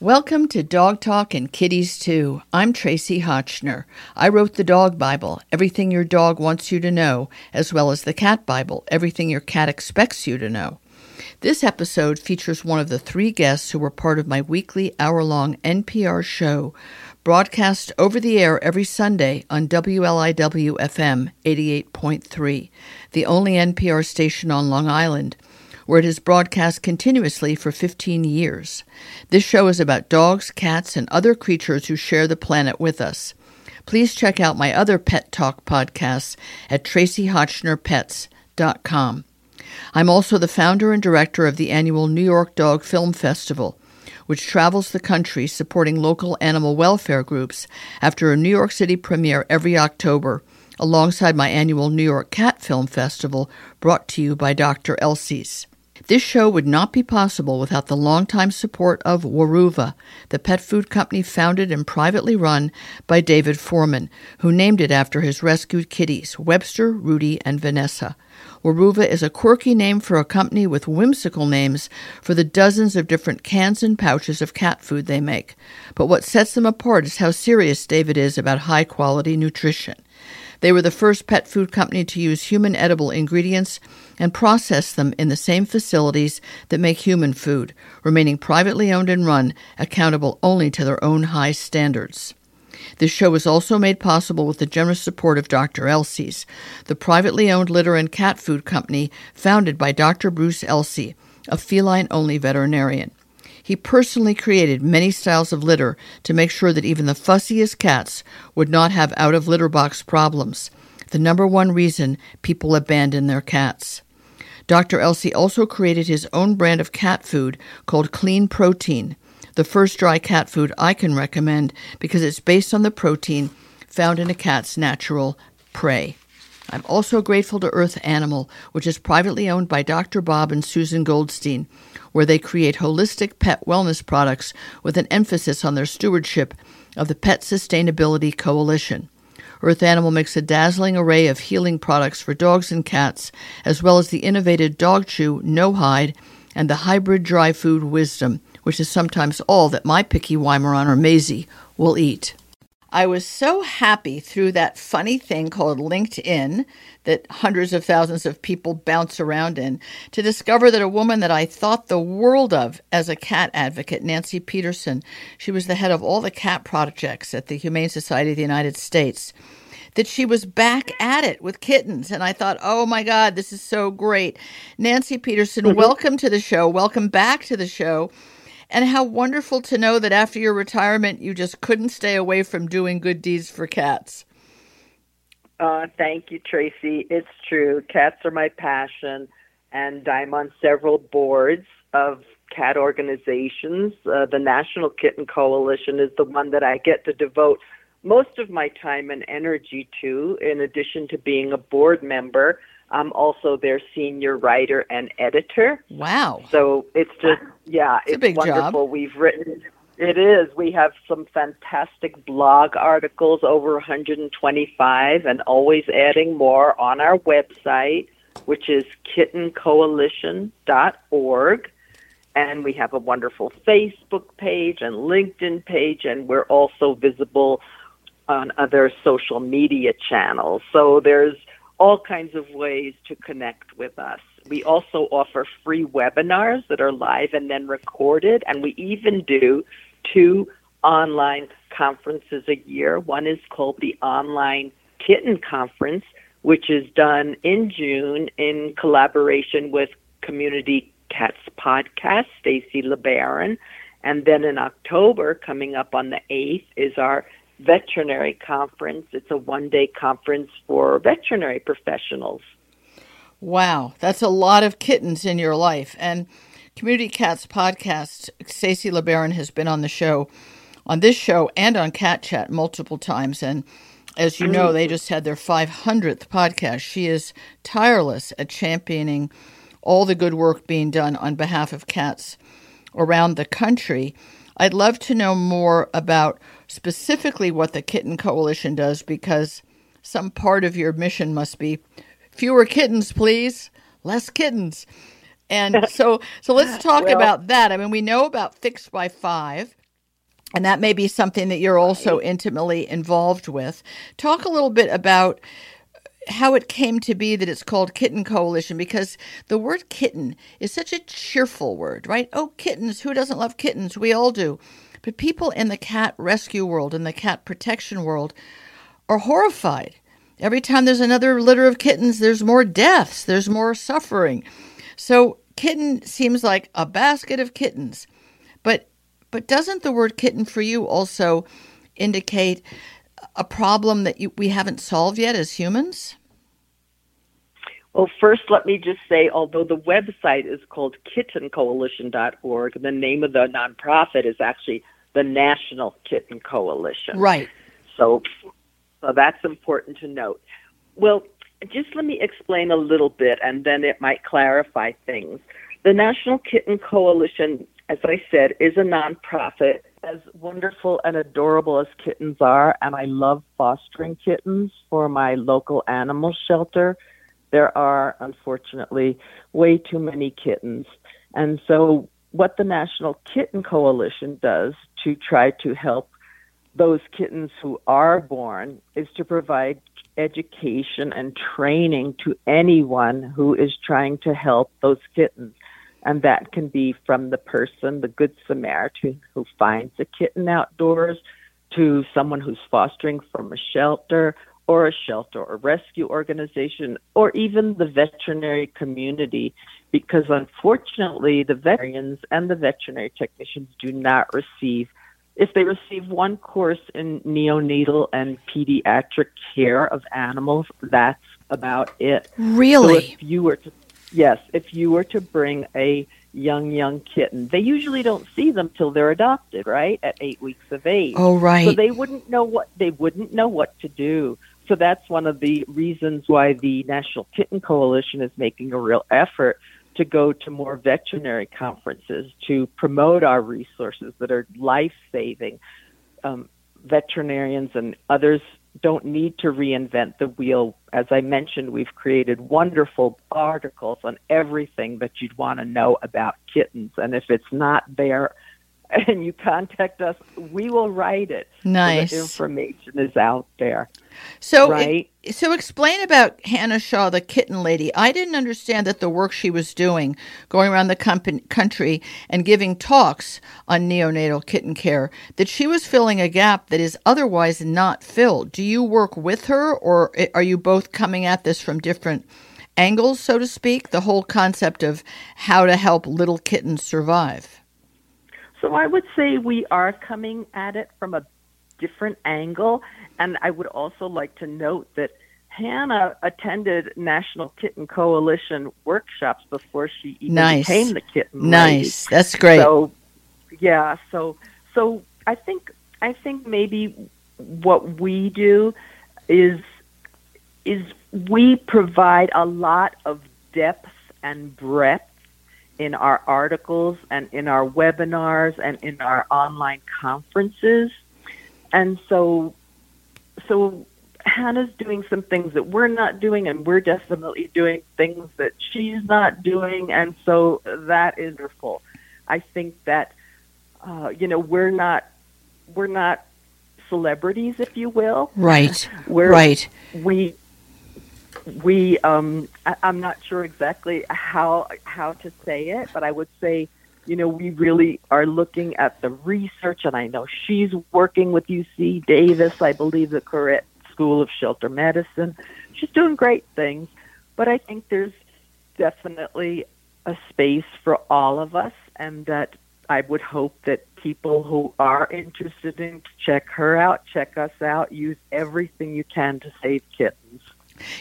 Welcome to Dog Talk and Kitties Too. I'm Tracie Hotchner. I wrote the Dog Bible, Everything Your Dog Wants You to Know, as well as the Cat Bible, Everything Your Cat Expects You to Know. This episode features one of the three guests who were part of my weekly hour long NPR show, broadcast over the air every Sunday on WLIW FM 88.3, the only NPR station on Long Island where it is broadcast continuously for 15 years. This show is about dogs, cats, and other creatures who share the planet with us. Please check out my other Pet Talk podcasts at traciehotchnerpets.com. I'm also the founder and director of the annual New York Dog Film Festival, which travels the country supporting local animal welfare groups after a New York City premiere every October, alongside my annual New York Cat Film Festival brought to you by Dr. Elsey's. This show would not be possible without the longtime support of Weruva, the pet food company founded and privately run by David Forman, who named it after his rescued kitties, Webster, Rudy, and Vanessa. Weruva is a quirky name for a company with whimsical names for the dozens of different cans and pouches of cat food they make. But what sets them apart is how serious David is about high quality nutrition. They were the first pet food company to use human edible ingredients and process them in the same facilities that make human food, remaining privately owned and run, accountable only to their own high standards. This show was also made possible with the generous support of Dr. Elsey's, the privately owned litter and cat food company founded by Dr. Bruce Elsey, a feline only veterinarian. He personally created many styles of litter to make sure that even the fussiest cats would not have out of litter box problems, the number one reason people abandon their cats. Dr. Elsey also created his own brand of cat food called Clean Protein, the first dry cat food I can recommend because it's based on the protein found in a cat's natural prey. I'm also grateful to Earth Animal, which is privately owned by Dr. Bob and Susan Goldstein, where they create holistic pet wellness products with an emphasis on their stewardship of the Pet Sustainability Coalition. Earth Animal makes a dazzling array of healing products for dogs and cats, as well as the innovative Dog Chew No Hide and the hybrid dry food Wisdom, which is sometimes all that my picky Weimaraner Maisie will eat. I was so happy through that funny thing called LinkedIn that hundreds of thousands of people bounce around in to discover that a woman that I thought the world of as a cat advocate, Nancy Peterson, she was the head of all the cat projects at the Humane Society of the United States, that she was back at it with kittens. And I thought, oh my God, this is so great. Nancy Peterson, mm-hmm. welcome to the show. Welcome back to the show. And how wonderful to know that after your retirement, you just couldn't stay away from doing good deeds for cats. Uh, thank you, Tracie. It's true. Cats are my passion, and I'm on several boards of cat organizations. Uh, the National Kitten Coalition is the one that I get to devote most of my time and energy to, in addition to being a board member. I'm also their senior writer and editor. Wow. So it's just, yeah, it's, it's wonderful. Job. We've written, it is. We have some fantastic blog articles, over 125, and always adding more on our website, which is kittencoalition.org. And we have a wonderful Facebook page and LinkedIn page, and we're also visible on other social media channels. So there's all kinds of ways to connect with us. We also offer free webinars that are live and then recorded, and we even do two online conferences a year. One is called the Online Kitten Conference, which is done in June in collaboration with Community Cats Podcast, Stacy LeBaron. And then in October, coming up on the 8th, is our veterinary conference. It's a one day conference for veterinary professionals. Wow, that's a lot of kittens in your life. And Community Cats podcast, Stacy LeBaron has been on the show, on this show and on Cat Chat multiple times. And as you know, they just had their 500th podcast. She is tireless at championing all the good work being done on behalf of cats around the country. I'd love to know more about specifically what the Kitten Coalition does because some part of your mission must be fewer kittens, please, less kittens. And so so let's talk well, about that. I mean, we know about Fixed by 5 And that may be something that you're also intimately involved with. Talk a little bit about how it came to be that it's called Kitten Coalition because the word kitten is such a cheerful word, right? Oh, kittens, who doesn't love kittens? We all do. But people in the cat rescue world and the cat protection world are horrified. Every time there's another litter of kittens, there's more deaths, there's more suffering. So, kitten seems like a basket of kittens. But but doesn't the word kitten for you also indicate a problem that you, we haven't solved yet as humans? Well, first, let me just say, although the website is called kittencoalition.org, the name of the nonprofit is actually the National Kitten Coalition. Right. So, so that's important to note. Well, just let me explain a little bit, and then it might clarify things. The National Kitten Coalition, as I said, is a nonprofit as wonderful and adorable as kittens are, and I love fostering kittens for my local animal shelter, there are unfortunately way too many kittens. And so, what the National Kitten Coalition does to try to help those kittens who are born is to provide education and training to anyone who is trying to help those kittens. And that can be from the person, the Good Samaritan, who finds a kitten outdoors, to someone who's fostering from a shelter or a shelter or rescue organization or even the veterinary community because unfortunately the veterinarians and the veterinary technicians do not receive if they receive one course in neonatal and pediatric care of animals that's about it really so if you were to Yes, if you were to bring a young young kitten, they usually don't see them till they're adopted, right? At 8 weeks of age. Oh, right. So they wouldn't know what they wouldn't know what to do. So that's one of the reasons why the National Kitten Coalition is making a real effort to go to more veterinary conferences to promote our resources that are life saving. Um, veterinarians and others don't need to reinvent the wheel. As I mentioned, we've created wonderful articles on everything that you'd want to know about kittens. And if it's not there and you contact us, we will write it. Nice. So information is out there. So, right? It, so explain about Hannah Shaw, the kitten lady. I didn't understand that the work she was doing, going around the company, country and giving talks on neonatal kitten care, that she was filling a gap that is otherwise not filled. Do you work with her, or are you both coming at this from different angles, so to speak? The whole concept of how to help little kittens survive. So I would say we are coming at it from a different angle. And I would also like to note that Hannah attended National Kitten Coalition workshops before she even nice. became the kitten. Nice, lady. that's great. So, yeah, so so I think I think maybe what we do is is we provide a lot of depth and breadth in our articles and in our webinars and in our online conferences. And so so Hannah's doing some things that we're not doing, and we're definitely doing things that she's not doing, and so that is wonderful. I think that uh, you know we're not we're not celebrities, if you will. Right. We're, right. We we um, I, I'm not sure exactly how how to say it, but I would say you know, we really are looking at the research, and I know she's working with UC Davis, I believe, the Koret School of Shelter Medicine. She's doing great things, but I think there's definitely a space for all of us, and that I would hope that people who are interested in check her out, check us out, use everything you can to save kittens.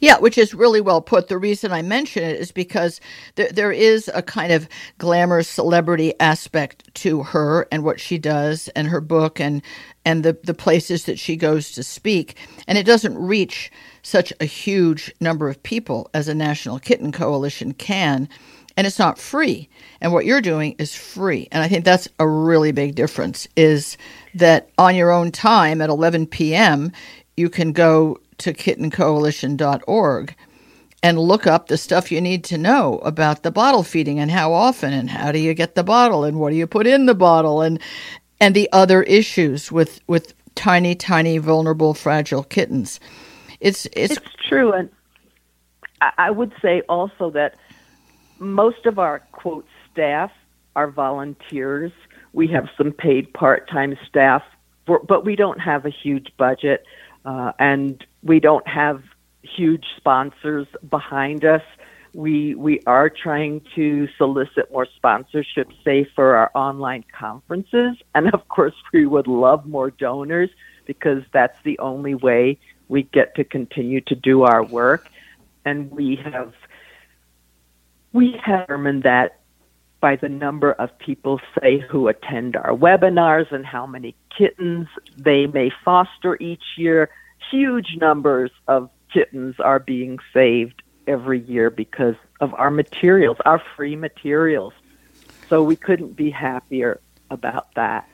Yeah, which is really well put. The reason I mention it is because there, there is a kind of glamorous celebrity aspect to her and what she does and her book and and the, the places that she goes to speak. And it doesn't reach such a huge number of people as a National Kitten Coalition can. And it's not free. And what you're doing is free. And I think that's a really big difference is that on your own time at 11 p.m., you can go to kittencoalition.org and look up the stuff you need to know about the bottle feeding and how often and how do you get the bottle and what do you put in the bottle and and the other issues with with tiny, tiny, vulnerable, fragile kittens. It's it's, it's true, and I would say also that most of our quote staff are volunteers. We have some paid part time staff, but we don't have a huge budget, uh, and we don't have huge sponsors behind us. We we are trying to solicit more sponsorship, say for our online conferences, and of course we would love more donors because that's the only way we get to continue to do our work. And we have we have determined that by the number of people, say, who attend our webinars and how many kittens they may foster each year, huge numbers of kittens are being saved every year because of our materials, our free materials. So we couldn't be happier about that.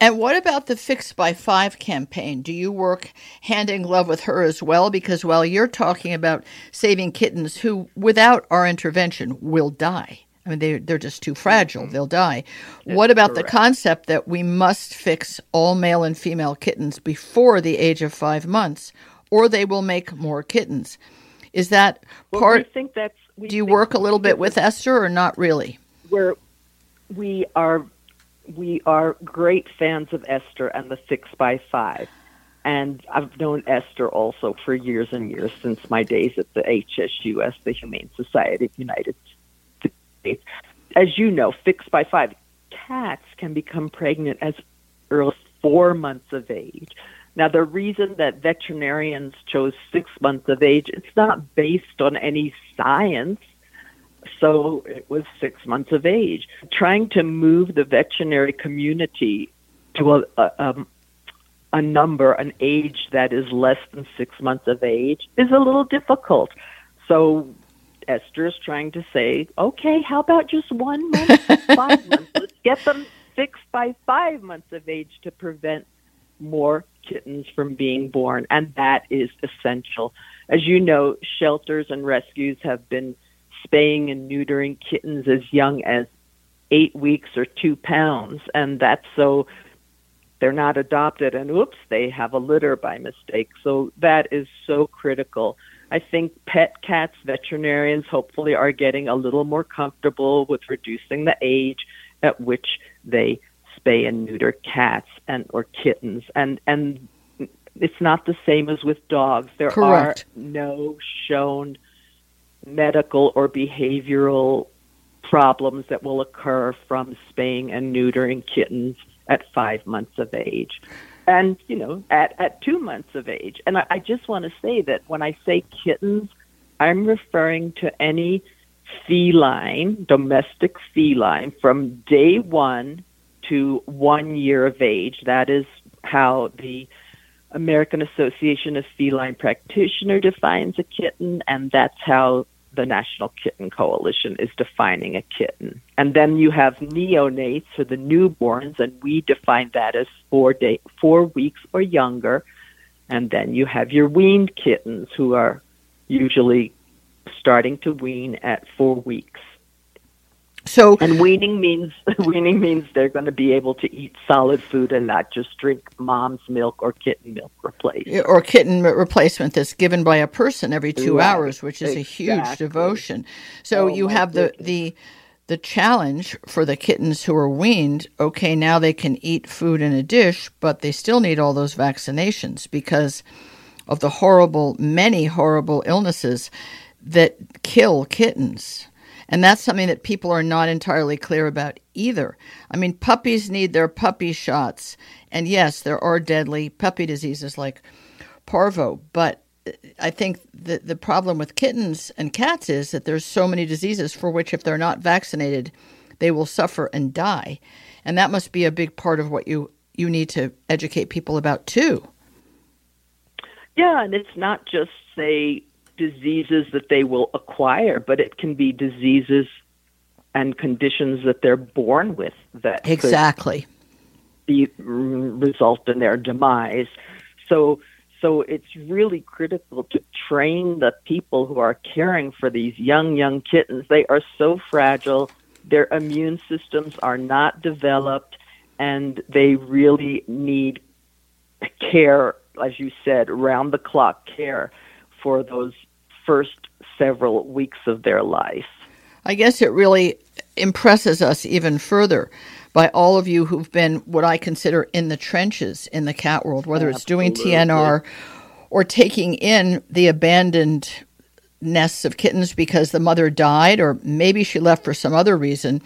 And what about the Fix by Five campaign? Do you work hand in glove with her as well? Because while you're talking about saving kittens who, without our intervention, will die. I mean, they, they're just too fragile. Mm-hmm. They'll die. That's what about correct. the concept that we must fix all male and female kittens before the age of five months, or they will make more kittens? Is that well, part? We think that's. We do you work a little bit with Esther, or not really? We're we are we are great fans of Esther and the Fix by Five. And I've known Esther also for years and years since my days at the HSUS, the Humane Society of the United States. As you know, fixed by Five, cats can become pregnant as early as four months of age. Now, the reason that veterinarians chose six months of age, it's not based on any science so it was six months of age. Trying to move the veterinary community to a, a, um, a number, an age that is less than six months of age is a little difficult. So Esther is trying to say, okay, how about just one month, five months? Let's get them fixed by five months of age to prevent more kittens from being born. And that is essential. As you know, shelters and rescues have been spaying and neutering kittens as young as eight weeks or two pounds, and that's so they're not adopted and oops, they have a litter by mistake. So that is so critical. I think pet cats veterinarians hopefully are getting a little more comfortable with reducing the age at which they spay and neuter cats and or kittens and and it's not the same as with dogs. There Correct. are no shown medical or behavioral problems that will occur from spaying and neutering kittens at five months of age and you know at at two months of age. And i, I just want to say that when i say kittens i'm referring to any feline domestic feline from day one to one year of age. That is how the american association of feline practitioner defines a kitten and that's how the National Kitten Coalition is defining a kitten. And then you have neonates or the newborns, and we define that as four day, four weeks or younger. And then you have your weaned kittens who are usually starting to wean at four weeks. So and weaning means weaning means they're going to be able to eat solid food and not just drink mom's milk or kitten milk replacement. Or kitten replacement that's given by a person every two right. hours, which is exactly. a huge devotion. So oh, you have the goodness. the the challenge for the kittens who are weaned. Okay, now they can eat food in a dish, but they still need all those vaccinations because of the horrible, many horrible illnesses that kill kittens. And that's something that people are not entirely clear about either. I mean, puppies need their puppy shots. And yes, there are deadly puppy diseases like parvo, but uh, I think the the problem with kittens and cats is that there's so many diseases for which if they're not vaccinated, they will suffer and die. And that must be a big part of what you you need to educate people about too. Yeah, and it's not just say diseases that they will acquire, but it can be diseases and conditions that they're born with that exactly be result in their demise. So so it's really critical to train the people who are caring for these young young kittens. They are so fragile. Their immune systems are not developed and they really need care, as you said, round the clock care for those first several weeks of their life. I guess it really impresses us even further by all of you who've been what I consider in the trenches in the cat world, whether Absolutely. it's doing TNR or taking in the abandoned nests of kittens because the mother died or maybe she left for some other reason.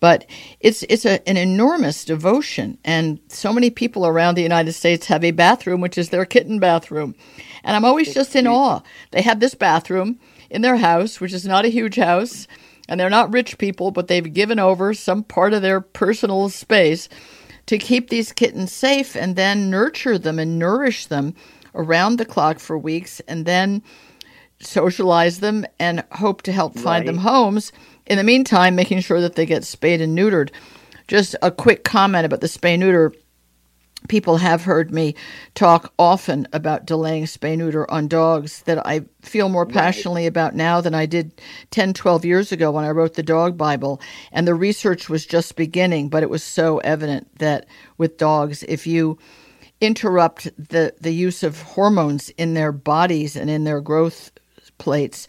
But it's it's a, an enormous devotion, and so many people around the United States have a bathroom which is their kitten bathroom, and I'm always just in awe. They have this bathroom in their house, which is not a huge house, and they're not rich people, but they've given over some part of their personal space to keep these kittens safe and then nurture them and nourish them around the clock for weeks and then socialize them and hope to help find right. them homes. In the meantime, making sure that they get spayed and neutered. Just a quick comment about the spay neuter people have heard me talk often about delaying spay neuter on dogs that I feel more passionately about now than I did 10, 12 years ago when I wrote the dog Bible. And the research was just beginning, but it was so evident that with dogs, if you interrupt the, the use of hormones in their bodies and in their growth plates,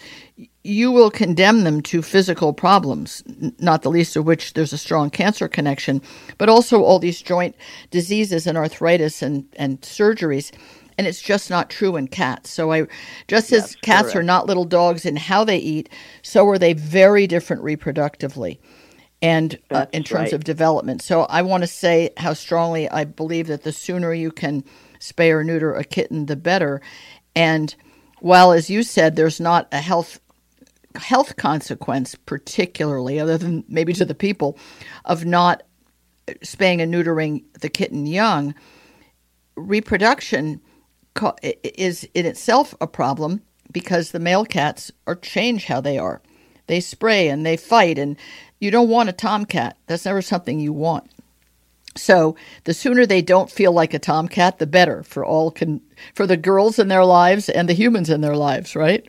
you will condemn them to physical problems, not the least of which there's a strong cancer connection, but also all these joint diseases and arthritis and, and surgeries. And it's just not true in cats. So I just as cats correct. are not little dogs in how they eat, so are they very different reproductively and uh, in terms right. of development. So I want to say how strongly I believe that the sooner you can spay or neuter a kitten, the better. And while, as you said, there's not a health health consequence, particularly, other than maybe to the people, of not spaying and neutering the kitten young, reproduction is in itself a problem because the male cats are change how they are. They spray and they fight, and you don't want a tomcat. That's never something you want. So the sooner they don't feel like a tomcat, the better for all can for the girls in their lives and the humans in their lives, right?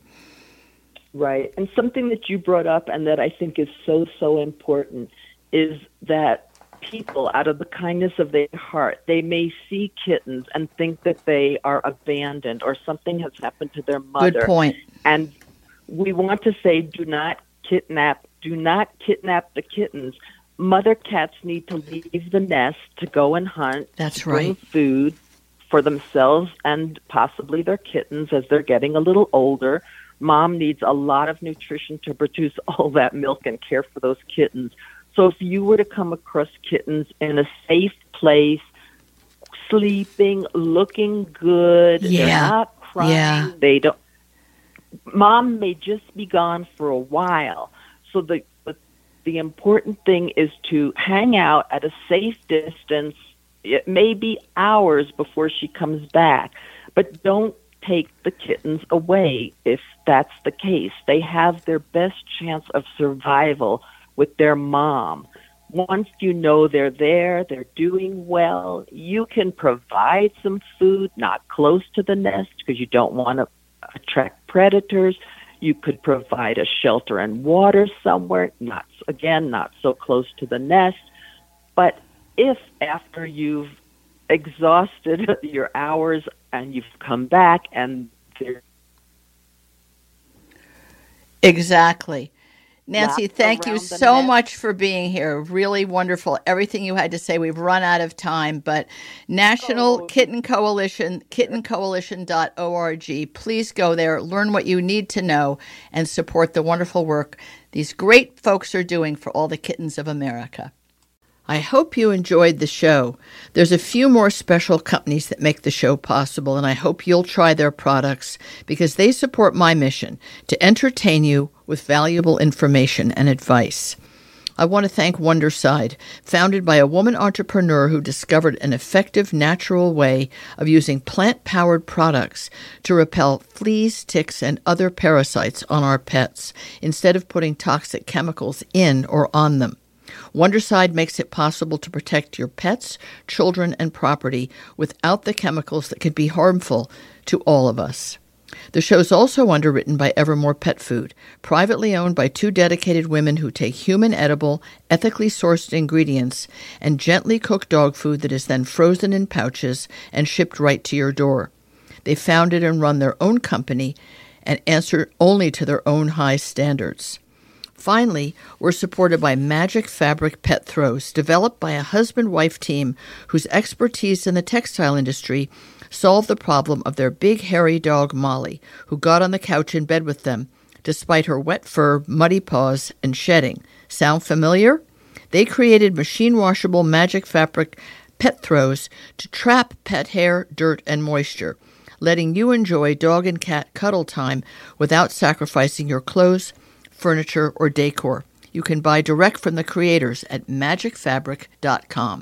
Right. And something that you brought up and that I think is so, so important is that people, out of the kindness of their heart, they may see kittens and think that they are abandoned or something has happened to their mother. Good point. And we want to say do not kidnap, do not kidnap the kittens. Mother cats need to leave the nest to go and hunt. That's right. food for themselves and possibly their kittens as they're getting a little older mom needs a lot of nutrition to produce all that milk and care for those kittens. So if you were to come across kittens in a safe place, sleeping, looking good, yeah. they're not crying, yeah. they don't mom may just be gone for a while. So the the important thing is to hang out at a safe distance. It may be hours before she comes back, but don't take the kittens away if that's the case. They have their best chance of survival with their mom. Once you know they're there, they're doing well, you can provide some food, not close to the nest because you don't want to attract predators. You could provide a shelter and water somewhere, not again, not so close to the nest. But if after you've exhausted your hours and you've come back and exactly nancy thank you so net. much for being here really wonderful everything you had to say we've run out of time but national oh. kitten coalition kittencoalition.org please go there learn what you need to know and support the wonderful work these great folks are doing for all the kittens of america I hope you enjoyed the show. There's a few more special companies that make the show possible, and I hope you'll try their products because they support my mission to entertain you with valuable information and advice. I want to thank Wonderside, founded by a woman entrepreneur who discovered an effective natural way of using plant powered products to repel fleas, ticks, and other parasites on our pets instead of putting toxic chemicals in or on them. Wonderside makes it possible to protect your pets, children, and property without the chemicals that could be harmful to all of us. The show is also underwritten by Evermore Pet Food, privately owned by two dedicated women who take human edible, ethically sourced ingredients and gently cook dog food that is then frozen in pouches and shipped right to your door. They founded and run their own company and answer only to their own high standards. Finally, we're supported by Magic Fabric Pet Throws, developed by a husband wife team whose expertise in the textile industry solved the problem of their big hairy dog Molly, who got on the couch in bed with them, despite her wet fur, muddy paws, and shedding. Sound familiar? They created machine washable magic fabric pet throws to trap pet hair, dirt, and moisture, letting you enjoy dog and cat cuddle time without sacrificing your clothes furniture, or decor. You can buy direct from the creators at magicfabric.com.